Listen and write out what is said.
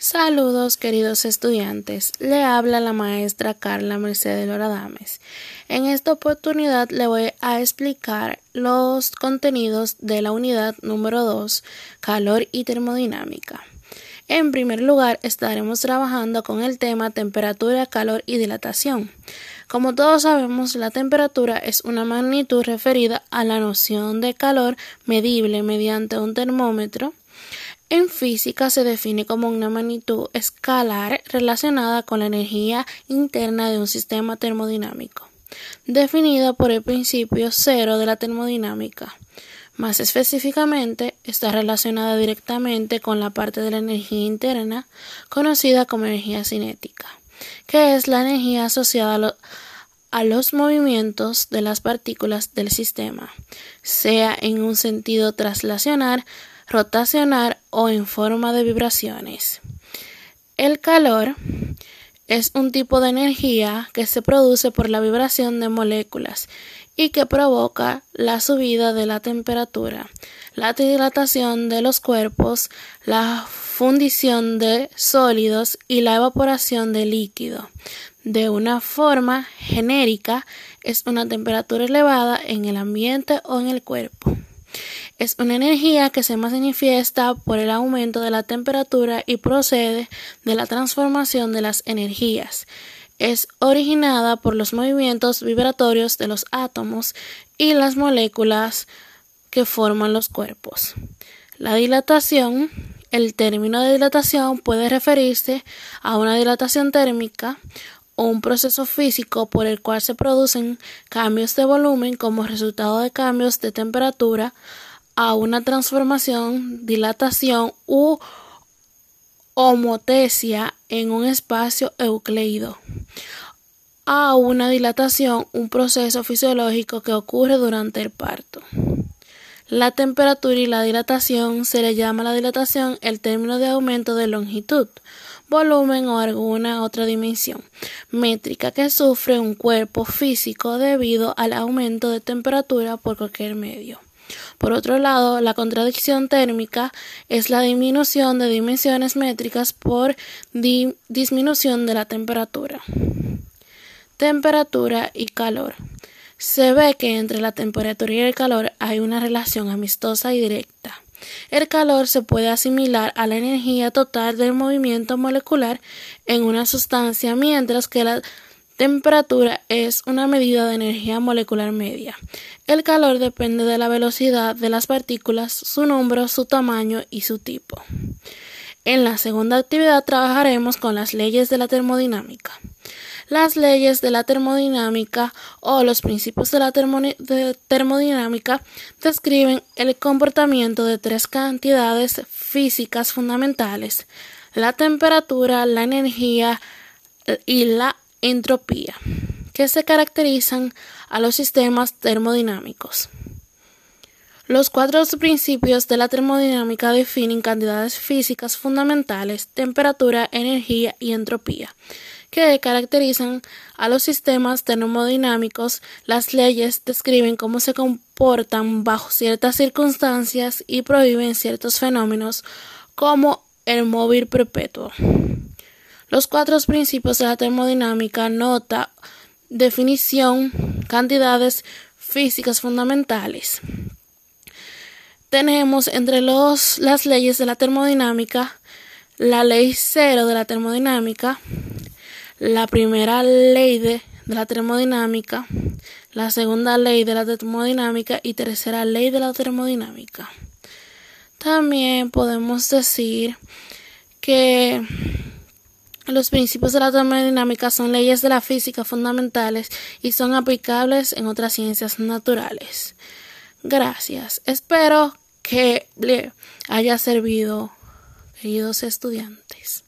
Saludos queridos estudiantes, le habla la maestra Carla Mercedes Loradames. En esta oportunidad le voy a explicar los contenidos de la unidad número 2, calor y termodinámica. En primer lugar, estaremos trabajando con el tema temperatura, calor y dilatación. Como todos sabemos, la temperatura es una magnitud referida a la noción de calor medible mediante un termómetro en física se define como una magnitud escalar relacionada con la energía interna de un sistema termodinámico, definida por el principio cero de la termodinámica. Más específicamente, está relacionada directamente con la parte de la energía interna conocida como energía cinética, que es la energía asociada a, los movimientos de las partículas del sistema, sea en un sentido traslacional rotacional o en forma de vibraciones. El calor es un tipo de energía que se produce por la vibración de moléculas y que provoca la subida de la temperatura, la dilatación de los cuerpos, la fundición de sólidos y la evaporación de líquido. De una forma genérica, es una temperatura elevada en el ambiente o en el cuerpo. Es una energía que se manifiesta por el aumento de la temperatura y procede de la transformación de las energías. Es originada por los movimientos vibratorios de los átomos y las moléculas que forman los cuerpos. La dilatación el término de dilatación puede referirse a una dilatación térmica o un proceso físico por el cual se producen cambios de volumen como resultado de cambios de temperatura a una transformación, dilatación u homotesia en un espacio eucleido. A una dilatación, un proceso fisiológico que ocurre durante el parto. La temperatura y la dilatación se le llama la dilatación el término de aumento de longitud, volumen o alguna otra dimensión métrica que sufre un cuerpo físico debido al aumento de temperatura por cualquier medio. Por otro lado, la contradicción térmica es la disminución de dimensiones métricas por disminución de la temperatura. Temperatura y calor. Se ve que entre la temperatura y el calor hay una relación amistosa y directa. El calor se puede asimilar a la energía total del movimiento molecular en una sustancia, mientras que la Temperatura es una medida de energía molecular media. El calor depende de la velocidad de las partículas, su número, su tamaño y su tipo. En la segunda actividad trabajaremos con las leyes de la termodinámica. Las leyes de la termodinámica o los principios de la termodinámica describen el comportamiento de tres cantidades físicas fundamentales, la temperatura, la energía y la entropía, que se caracterizan a los sistemas termodinámicos. Los cuatro principios de la termodinámica definen cantidades físicas fundamentales, temperatura, energía y entropía, que caracterizan a los sistemas termodinámicos. Las leyes describen cómo se comportan bajo ciertas circunstancias y prohíben ciertos fenómenos como el móvil perpetuo. Los cuatro principios de la termodinámica nota, definición, cantidades físicas fundamentales. Tenemos entre los, las leyes de la termodinámica la ley cero de la termodinámica, la primera ley de, de la termodinámica, la segunda ley de la termodinámica y tercera ley de la termodinámica. También podemos decir que los principios de la termodinámica son leyes de la física fundamentales y son aplicables en otras ciencias naturales. Gracias. Espero que haya servido, queridos estudiantes.